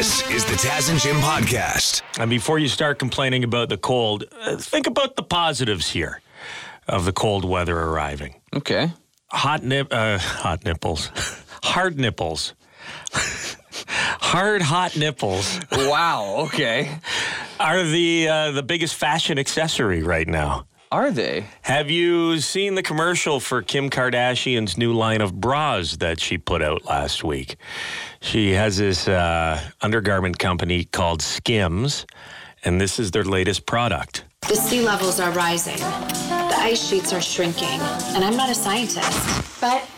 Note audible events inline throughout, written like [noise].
This is the Taz and Jim podcast. And before you start complaining about the cold, uh, think about the positives here of the cold weather arriving. Okay. Hot nip, uh, hot nipples, [laughs] hard nipples, [laughs] hard hot nipples Wow. Okay. are the uh, the biggest fashion accessory right now. Are they? Have you seen the commercial for Kim Kardashian's new line of bras that she put out last week? She has this uh, undergarment company called Skims, and this is their latest product. The sea levels are rising. The ice sheets are shrinking. And I'm not a scientist, but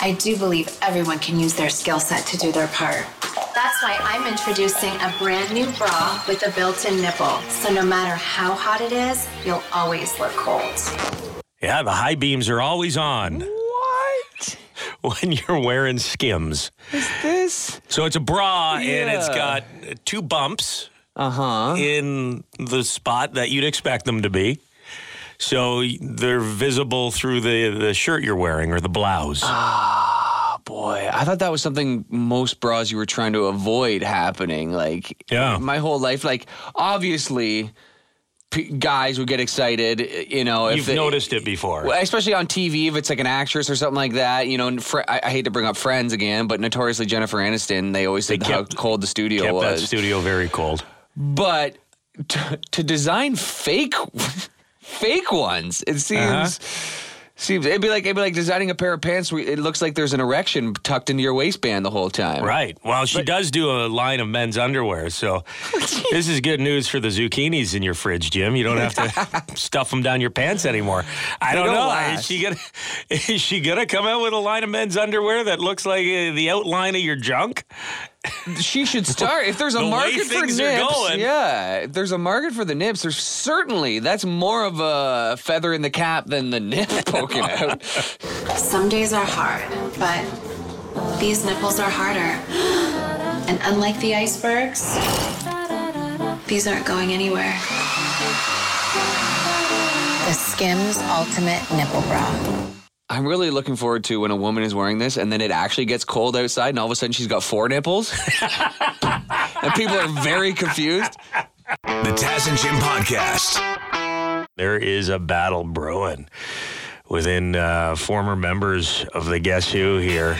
I do believe everyone can use their skill set to do their part. That's why I'm introducing a brand new bra with a built in nipple. So no matter how hot it is, you'll always look cold. Yeah, the high beams are always on What when you're wearing Skims. is this? So it's a bra and it's got two bumps Uh huh. in the spot that you'd expect them to be. So they're visible through the, the shirt you're wearing or the blouse. Boy, I thought that was something most bras you were trying to avoid happening. Like, Yeah. my whole life. Like, obviously, p- guys would get excited. You know, if You've they- noticed it before. Especially on TV, if it's like an actress or something like that, you know. and Fr- I, I hate to bring up Friends again, but notoriously Jennifer Aniston, they always said They kept- how cold the studio Kept that was. studio very cold. but to, to design fake, [laughs] fake ones, it uh-huh. seems. Seems it'd be like it'd be like designing a pair of pants where it looks like there's an erection tucked into your waistband the whole time. Right. Well, she does do a line of men's underwear, so [laughs] this is good news for the zucchinis in your fridge, Jim. You don't have to [laughs] stuff them down your pants anymore. I don't, don't know. last. Is she gonna [laughs] is she gonna come out with a line of men's underwear that looks like uh, the outline of your junk? She should start. If there's a The way market for things are nips, going. yeah. If there's a market for the nips, there's certainly that's more of a feather in the cap than the nip [laughs] poking out. Some days are hard, but these nipples are harder. And unlike the icebergs, these aren't going anywhere. The Skims Ultimate Nipple Bra. I'm really looking forward to when a woman is wearing this and then it actually gets cold outside and all of a sudden she's got four nipples. [laughs] and people are very confused. The Taz and Jim podcast. There is a battle brewing within uh, former members of the Guess Who here.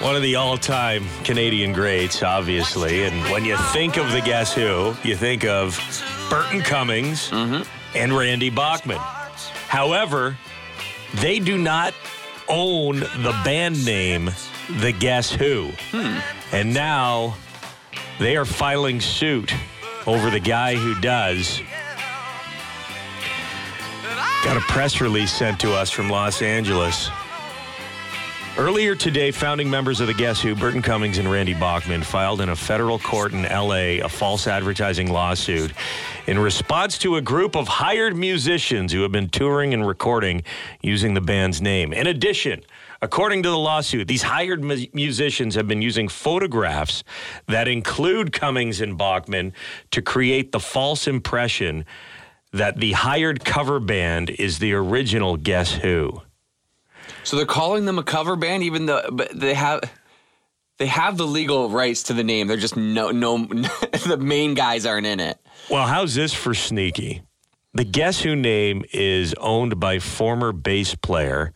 One of the all-time Canadian greats, obviously. And when you think of the Guess Who, you think of Burton Cummings and Randy Bachman. However, they do not own the band name The Guess Who. And now they are filing suit over the guy who does. Got a press release sent to us from Los Angeles. Earlier today, founding members of the Guess Who, Burton Cummings and Randy Bachman, filed in a federal court in LA a false advertising lawsuit in response to a group of hired musicians who have been touring and recording using the band's name. In addition, according to the lawsuit, these hired mu- musicians have been using photographs that include Cummings and Bachman to create the false impression that the hired cover band is the original Guess Who. So they're calling them a cover band even though they have they have the legal rights to the name. They're just no no [laughs] the main guys aren't in it. Well, how's this for sneaky? The Guess Who name is owned by former bass player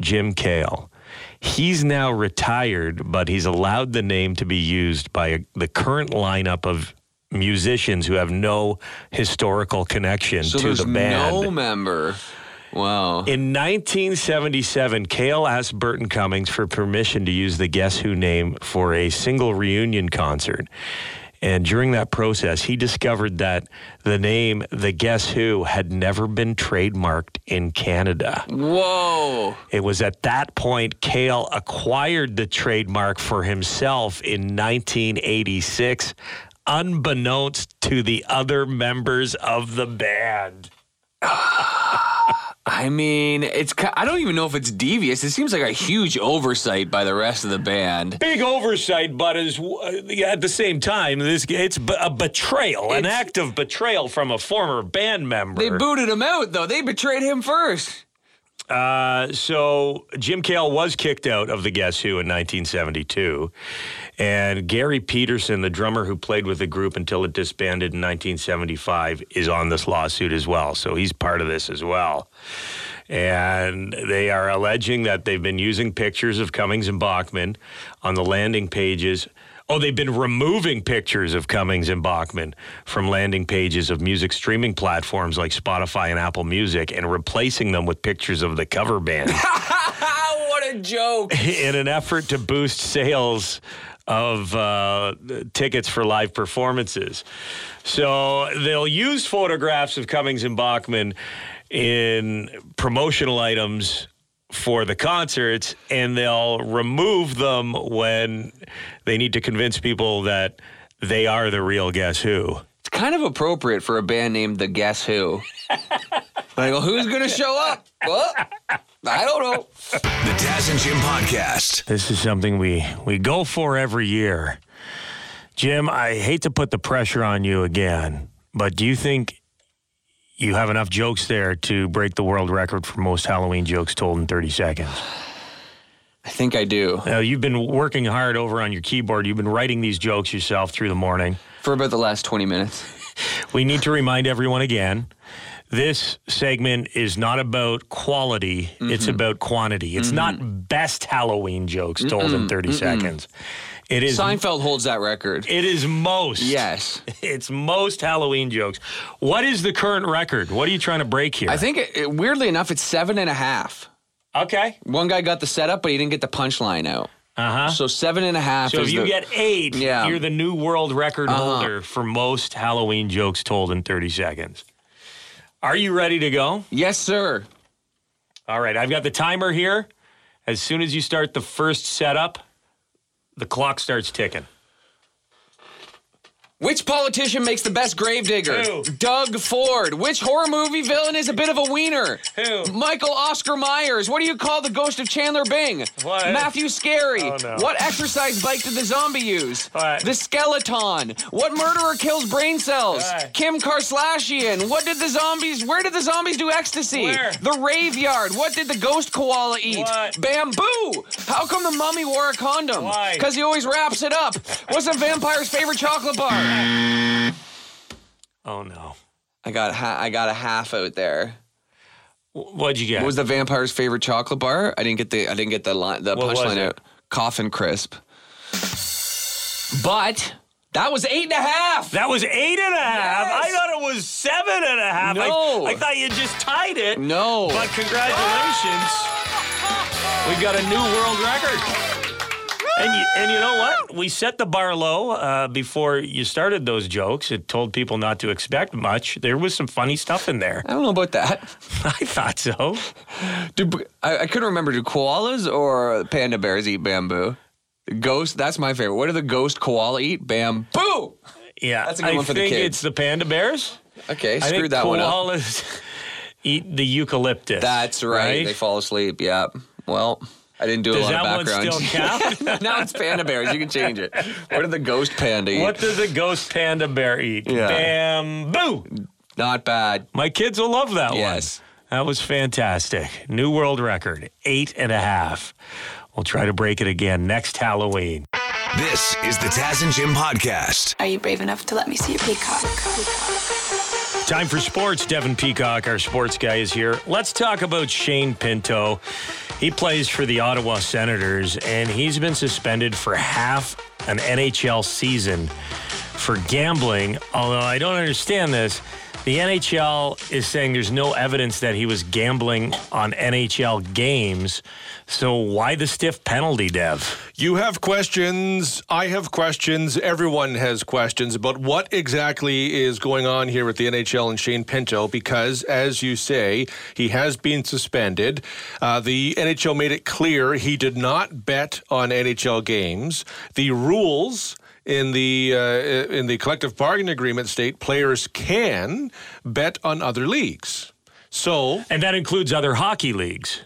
Jim Kale. He's now retired, but he's allowed the name to be used by the current lineup of musicians who have no historical connection So to the band. no member. Wow. In 1977, Kale asked Burton Cummings for permission to use the Guess Who name for a single reunion concert. And during that process, he discovered that the name The Guess Who had never been trademarked in Canada. Whoa. It was at that point Kale acquired the trademark for himself in 1986, unbeknownst to the other members of the band. [laughs] I mean, it's I don't even know if it's devious. It seems like a huge oversight by the rest of the band. big oversight, but is uh, at the same time, this it's a betrayal, an act of betrayal from a former band member. They booted him out though. They betrayed him first. Uh, so Jim Kale was kicked out of the Guess Who in 1972, and Garry Peterson, the drummer who played with the group until it disbanded in 1975, is on this lawsuit as well. So he's part of this as well. And they are alleging that they've been using pictures of Cummings and Bachman on the landing pages. Oh, they've been removing pictures of Cummings and Bachman from landing pages of music streaming platforms like Spotify and Apple Music and replacing them with pictures of the cover band [laughs] what a joke. in an effort to boost sales of uh, tickets for live performances. So they'll use photographs of Cummings and Bachman in promotional items for the concerts, and they'll remove them when they need to convince people that they are the real Guess Who. It's kind of appropriate for a band named The Guess Who. [laughs] like, well, who's going to show up? Well, I don't know. The Taz and Jim Podcast. This is something we, we go for every year. Jim, I hate to put the pressure on you again, but do you think you have enough jokes there to break the world record for most Halloween jokes told in 30 seconds? I think I do. Now, you've been working hard over on your keyboard. You've been writing these jokes yourself through the morning. For about the last 20 minutes. [laughs] We need to remind everyone again this segment is not about quality, it's mm-hmm. about quantity. It's mm-hmm. not best Halloween jokes told in 30 seconds. It is Seinfeld holds that record. it is most. Yes. [laughs] It's most Halloween jokes. What is the current record? What are you trying to break here? I think, it, weirdly enough, it's seven and a half. Okay. One guy got the setup, but he didn't get the punchline out. Uh huh. So seven and a half So if you the- get eight, Yeah. you're the new world record Uh-huh. holder for most Halloween jokes told in 30 seconds. Are you ready to go? Yes, sir. All right, I've got the timer here. As soon as you start the first setup, the clock starts ticking. Which politician makes the best gravedigger? Who? Doug Ford. Which horror movie villain is a bit of a wiener? Who? Michael Oscar Myers. What do you call the ghost of Chandler Bing? What? Matthew Scary. Oh, no. What exercise bike did the zombie use? What? The skeleton. What murderer kills brain cells? What? Kim Kardashian. What did the zombies? Where did the zombies do ecstasy? Where? The rave yard. What did the ghost koala eat? What? Bamboo. How come the mummy wore a condom? Why? Because he always wraps it up. What's a vampire's favorite chocolate bar? Oh no. I got ha- I got a half out there. What'd you get? What was the vampire's favorite chocolate bar? I didn't get the I didn't get the line the punchline out. Coffin crisp. But that was eight and a half. that was eight and a half. Yes. I thought it was seven and a half. No. I, thought you just tied it. No. But congratulations. We got a new world record. And you, and you know what? We set the bar low uh, before you started those jokes. It told people not to expect much. There was some funny stuff in there. I don't know about that. [laughs] I thought so. Do, I, I couldn't remember. Do koalas or panda bears eat bamboo? Ghost. That's my favorite. What do the ghost koala eat? Bamboo. Yeah, That's a good I one for the think kids. it's the panda bears. Okay, I screwed think that one up. koalas [laughs] eat the eucalyptus. That's right. They fall asleep. Yeah. Well, I didn't do a Does lot that of one background. still [laughs] count? now it's panda bears. You can change it. What did the ghost panda eat? what does a ghost panda bear eat? Yeah. Bamboo. Not bad. My kids will love that one. Yes. one. That was fantastic. New world record, eight and a half. We'll try to break it again next Halloween. This is the Taz and Jim Podcast. Are you brave enough to let me see your peacock? Time for sports. Devin Peacock, our sports guy, is here. Let's talk about Shane Pinto. He plays for the Ottawa Senators, and he's been suspended for half an NHL season for gambling. Although I don't understand this. The NHL is saying there's no evidence that he was gambling on NHL games. So why the stiff penalty, Dev? You have questions. I have questions. Everyone has questions about what exactly is going on here with the NHL and Shane Pinto because, as you say, he has been suspended. Uh, the NHL made it clear he did not bet on NHL games. The rules in the uh, in the collective bargaining agreement state players can bet on other leagues. So And that includes other hockey leagues.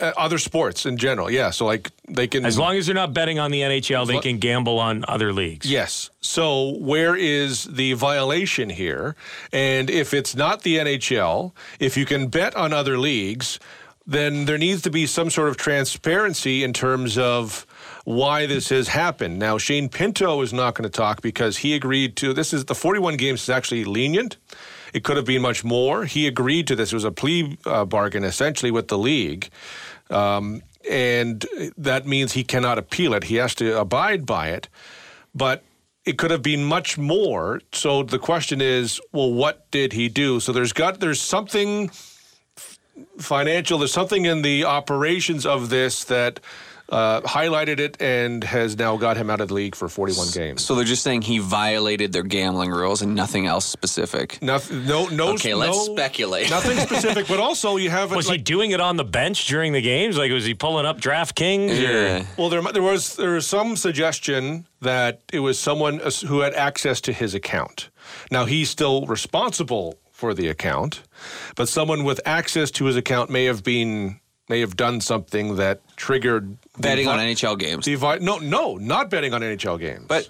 uh, other sports in general, yeah. So like they can As long as they're not betting on the NHL, they can gamble on other leagues. Yes. So where is the violation here? And if it's not the NHL, if you can bet on other leagues, then there needs to be some sort of transparency in terms of why this has happened. Now, Shane Pinto is not going to talk because he agreed to this. Is the 41 games is actually lenient. It could have been much more. He agreed to this. It was a plea uh, bargain essentially with the league. Um, and that means he cannot appeal it. He has to abide by it. But it could have been much more. So the question is, well, what did he do? So there's got there's something financial. There's something in the operations of this that uh, highlighted it and has now got him out of the league for 41 games. So they're just saying he violated their gambling rules and nothing else specific. Nothing, no, no. Okay, let's speculate. Nothing [laughs] specific, but also you have Was like, he doing it on the bench during the games? Like, was he pulling up DraftKings? or- Yeah. Well, there, there was there was some suggestion that it was someone who had access to his account. Now he's still responsible for the account, but someone with access to his account may have been may have done something that triggered Betting on NHL games. the no, no, not betting on NHL games. But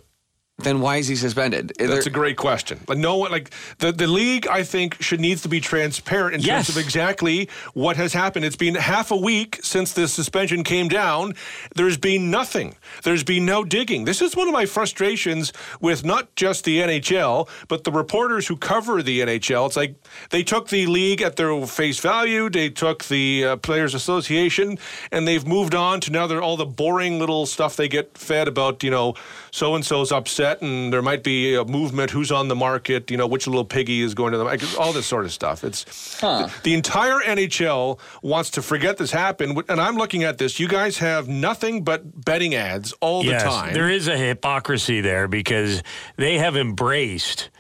then why is he suspended? Is That's a great question. Like no one like the, the league I think should needs to be transparent in Yes. terms of exactly what has happened. It's been half a week since the suspension came down. There's been nothing. There's been no digging. This is one of my frustrations with not just the NHL, but the reporters who cover the NHL. It's like they took the league at their face value, they took the uh, players association and they've moved on to now they're all the boring little stuff they get fed about, you know, so and so's upset and there might be a movement who's on the market you know which little piggy is going to the like, all this sort of stuff. It's the, the entire nhl wants to forget this happened and i'm looking at this you guys have nothing but betting ads all yes, the time. there is a hypocrisy there because they have embraced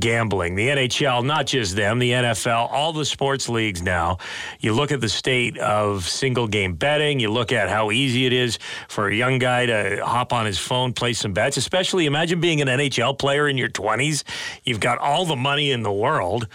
gambling. The NHL, not just them, the NFL, all the sports leagues now. You look at the state of single game betting, you look at how easy it is for a young guy to hop on his phone, play some bets, especially imagine being an NHL player in your 20s. You've got all the money in the world,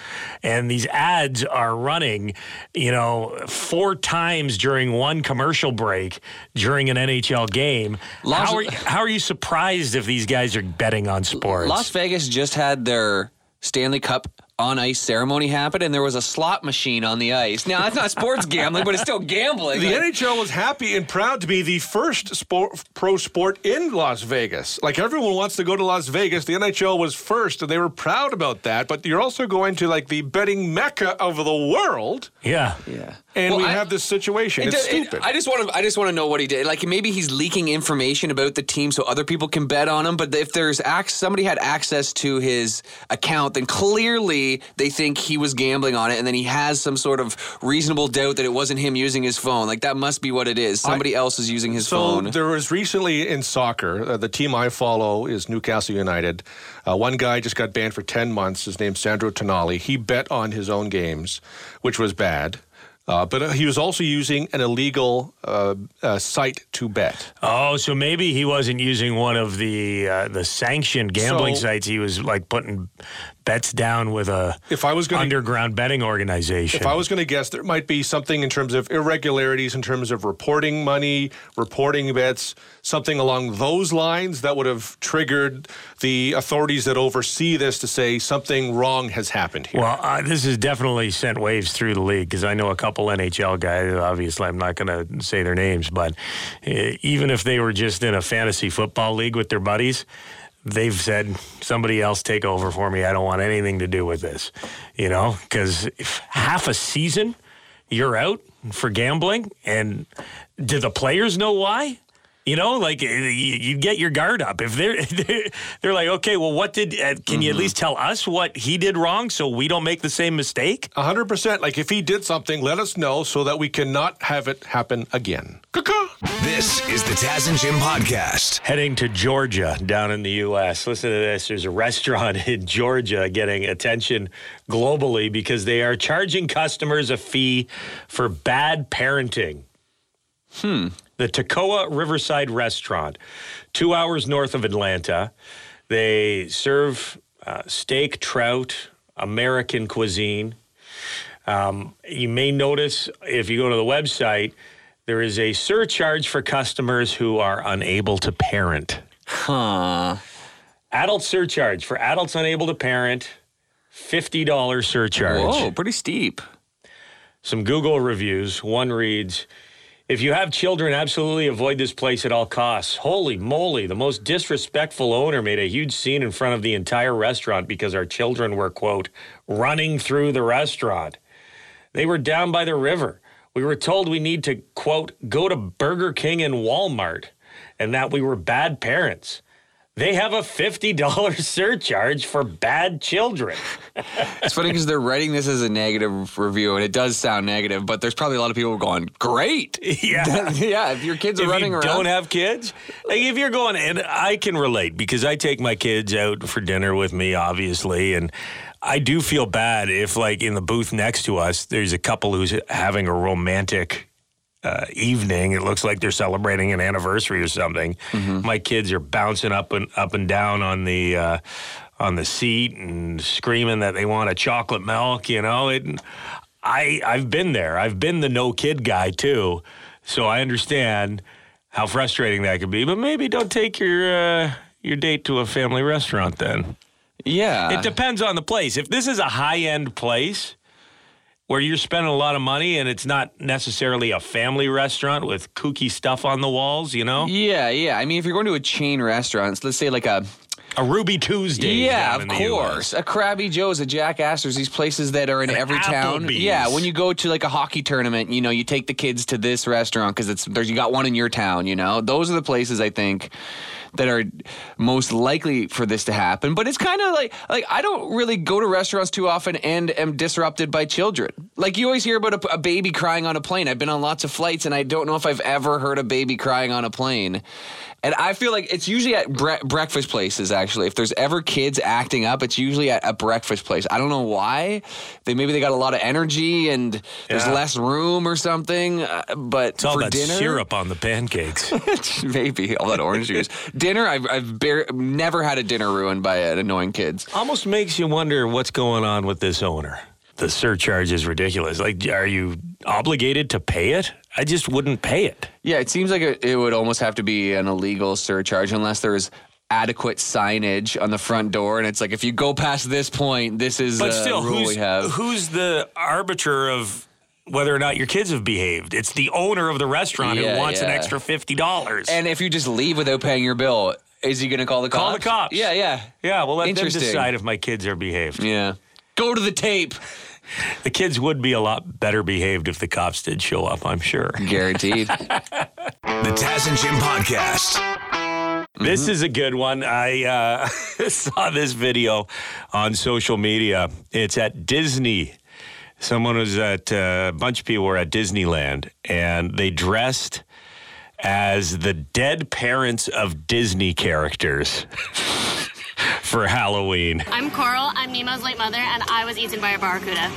and these ads are running, you know, four times during one commercial break during an NHL game. Las- How are, how are you surprised if these guys are betting on sports? Las Vegas just had their Stanley Cup on ice ceremony happened and there was a slot machine on the ice. Now that's not sports gambling, but it's still gambling. the Like, NHL was happy and proud to be the first sport, pro sport in Las Vegas. Like everyone wants to go to Las Vegas, the NHL was first, and they were proud about that. But you're also going to like the betting mecca of the world, yeah. yeah. And Well, we I- have this situation. It It's does- it- stupid. I just want to. I just want to know what he did. Like maybe he's leaking information about the team so other people can bet on him. But if there's ac- somebody had access to his account, then clearly they think he was gambling on it, and then he has some sort of reasonable doubt that it wasn't him using his phone. Like that must be what it is. Somebody else is using his So phone. there was recently in soccer, uh, the team I follow is Newcastle United. Uh, one guy just got banned for 10 months. His name's Sandro Tonali. He bet on his own games, which was bad. Uh, but uh, he was also using an illegal uh, uh, site to bet. Oh, so maybe he wasn't using one of the uh, the sanctioned gambling So- sites. He was like putting bets down with a If I was gonna- underground betting organization. If I was going to guess, there might be something in terms of irregularities, in terms of reporting money, reporting bets, something along those lines that would have triggered the authorities that oversee this to say something wrong has happened here. Well, uh, this has definitely sent waves through the league because I know a couple NHL guys. Obviously, I'm not going to say their names, but uh, even if they were just in a fantasy football league with their buddies, they've said somebody else take over for me. I don't want anything to do with this, you know, because if half a season you're out for gambling, and do the players know why? You know, like uh, you, you get your guard up if [laughs] they're they're like, okay, well, what did? Uh, can you at least tell us what he did wrong so we don't make the same mistake? A hundred percent. Like if he did something, let us know so that we cannot have it happen again. Caw-caw. This is the Taz and Jim podcast. Heading to Georgia, down in the U.S. Listen to this. There's a restaurant in Georgia getting attention globally because they are charging customers a fee for bad parenting. Hmm. The Toccoa Riverside Restaurant, two hours north of Atlanta. They serve uh, steak, trout, American cuisine. Um, you may notice if you go to the website, there is a surcharge for customers who are unable to parent. huh. Adult surcharge for adults unable to parent, $50 surcharge. Whoa, pretty steep. some Google reviews. One reads, if you have children, absolutely avoid this place at all costs. Holy moly, the most disrespectful owner made a huge scene in front of the entire restaurant because our children were, quote, running through the restaurant. They were down by the river. We were told we need to, quote, go to Burger King and Walmart and that we were bad parents. They have a $50 [laughs] surcharge for bad children. [laughs] It's funny because they're writing this as a negative review, and it does sound negative. But there's probably a lot of people going, "Great, [laughs] Yeah. yeah." If your kids are if running you around, don't have kids, like if you're going, and I can relate because I take my kids out for dinner with me, obviously, and I do feel bad if, like, in the booth next to us, there's a couple who's having a romantic. Uh, evening, it looks like they're celebrating an anniversary or something. Mm-hmm. My kids are bouncing up and up and down on the uh, on the seat and screaming that they want a chocolate milk. You know, it, I I've been there. I've been the no kid guy too, so I understand how frustrating that could be. But maybe don't take your uh, your date to a family restaurant then. Yeah, It depends on the place. If this is a high end place where you're spending a lot of money and it's not necessarily a family restaurant with kooky stuff on the walls, you know, yeah, yeah. I mean, if you're going to a chain restaurant, let's say like a a Ruby Tuesday. Yeah, of in the US. course. A Crabby Joe's, a Jack Astor's, these places that are in every town. Yeah, when you go to like a hockey tournament, you know, you take the kids to this restaurant because it's there's you got one in your town. You know, those are the places I think that are most likely for this to happen. But it's kind of like like I don't really go to restaurants too often and am disrupted by children. Like you always hear about a, a baby crying on a plane. I've been on lots of flights and I don't know if I've ever heard a baby crying on a plane. And I feel like it's usually at bre- breakfast places. Actually, if there's ever kids acting up, it's usually at a breakfast place. I don't know why. They maybe they got a lot of energy and there's Yeah. less room or something. Uh, but It's all for that dinner, syrup on the pancakes. [laughs] maybe all that orange juice. [laughs] dinner, I've I've bar- never had a dinner ruined by uh, annoying kids. Almost makes you wonder what's going on with this owner. The surcharge is ridiculous. Like, are you obligated to pay it? I just wouldn't pay it. Yeah, it seems like it, it would almost have to be an illegal surcharge unless there's adequate signage on the front door, and it's like if you go past this point, this is But a still, rule who's, we have. who's the arbiter of whether or not your kids have behaved? It's the owner of the restaurant Yeah, who wants an extra fifty dollars. And if you just leave without paying your bill, is he going to call the cops? Call the cops. Yeah, yeah. yeah, well, let them decide if my kids are behaved. Yeah. Go to the tape. The kids would be a lot better behaved if the cops did show up. I'm sure. Guaranteed. [laughs] The Taz and Jim Podcast. This is a good one. I uh, [laughs] saw this video on social media. It's at Disney. Someone was at uh, a bunch of people were at Disneyland, and they dressed as the dead parents of Disney characters [laughs] for Halloween. I'm Coral. I'm Nemo's late mother, and I was eaten by a barracuda.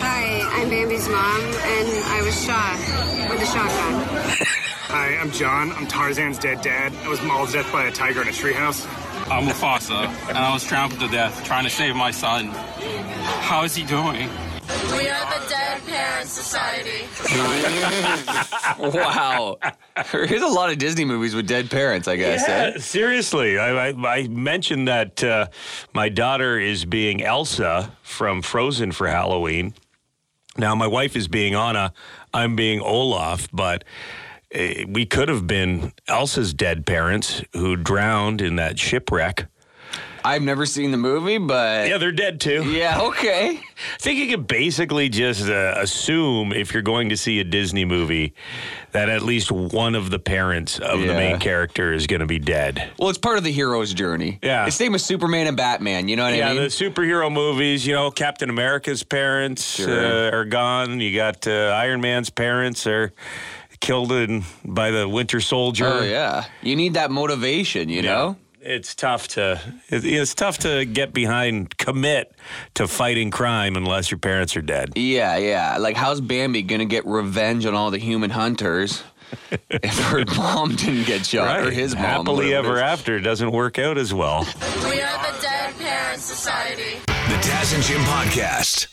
Hi, I'm Bambi's mom, and I was shot with a shotgun. [laughs] Hi, I'm John. I'm Tarzan's dead dad. I was mauled to death by a tiger in a treehouse. I'm Mufasa, and I was trampled to death trying to save my son. How is he doing? We are the Dead Parents Society. [laughs] wow. There's a lot of Disney movies with dead parents, I guess. eh? Seriously. I, I, I mentioned that uh, my daughter is being Elsa from Frozen for Halloween. Now, my wife is being Anna. I'm being Olaf, but uh, we could have been Elsa's dead parents who drowned in that shipwreck. I've never seen the movie, but Yeah, they're dead too. yeah, okay. I think you can basically just uh, assume if you're going to see a Disney movie that at least one of the parents of the main character is going to be dead. Well, it's part of the hero's journey. Yeah. It's same with Superman and Batman. You know what Yeah, I mean? Yeah, the superhero movies, you know, Captain America's parents Sure. uh, are gone. You got uh, Iron Man's parents are killed in, by the Winter Soldier. oh yeah. You need that motivation. You know. It's tough to it- it's tough to get behind commit to fighting crime unless your parents are dead. Yeah, yeah. Like, how's Bambi gonna get revenge on all the human hunters [laughs] if her [laughs] mom didn't get shot or his mom? Happily ever is? after doesn't work out as well. We are the Dead Parents Society. The Taz and Jim Podcast.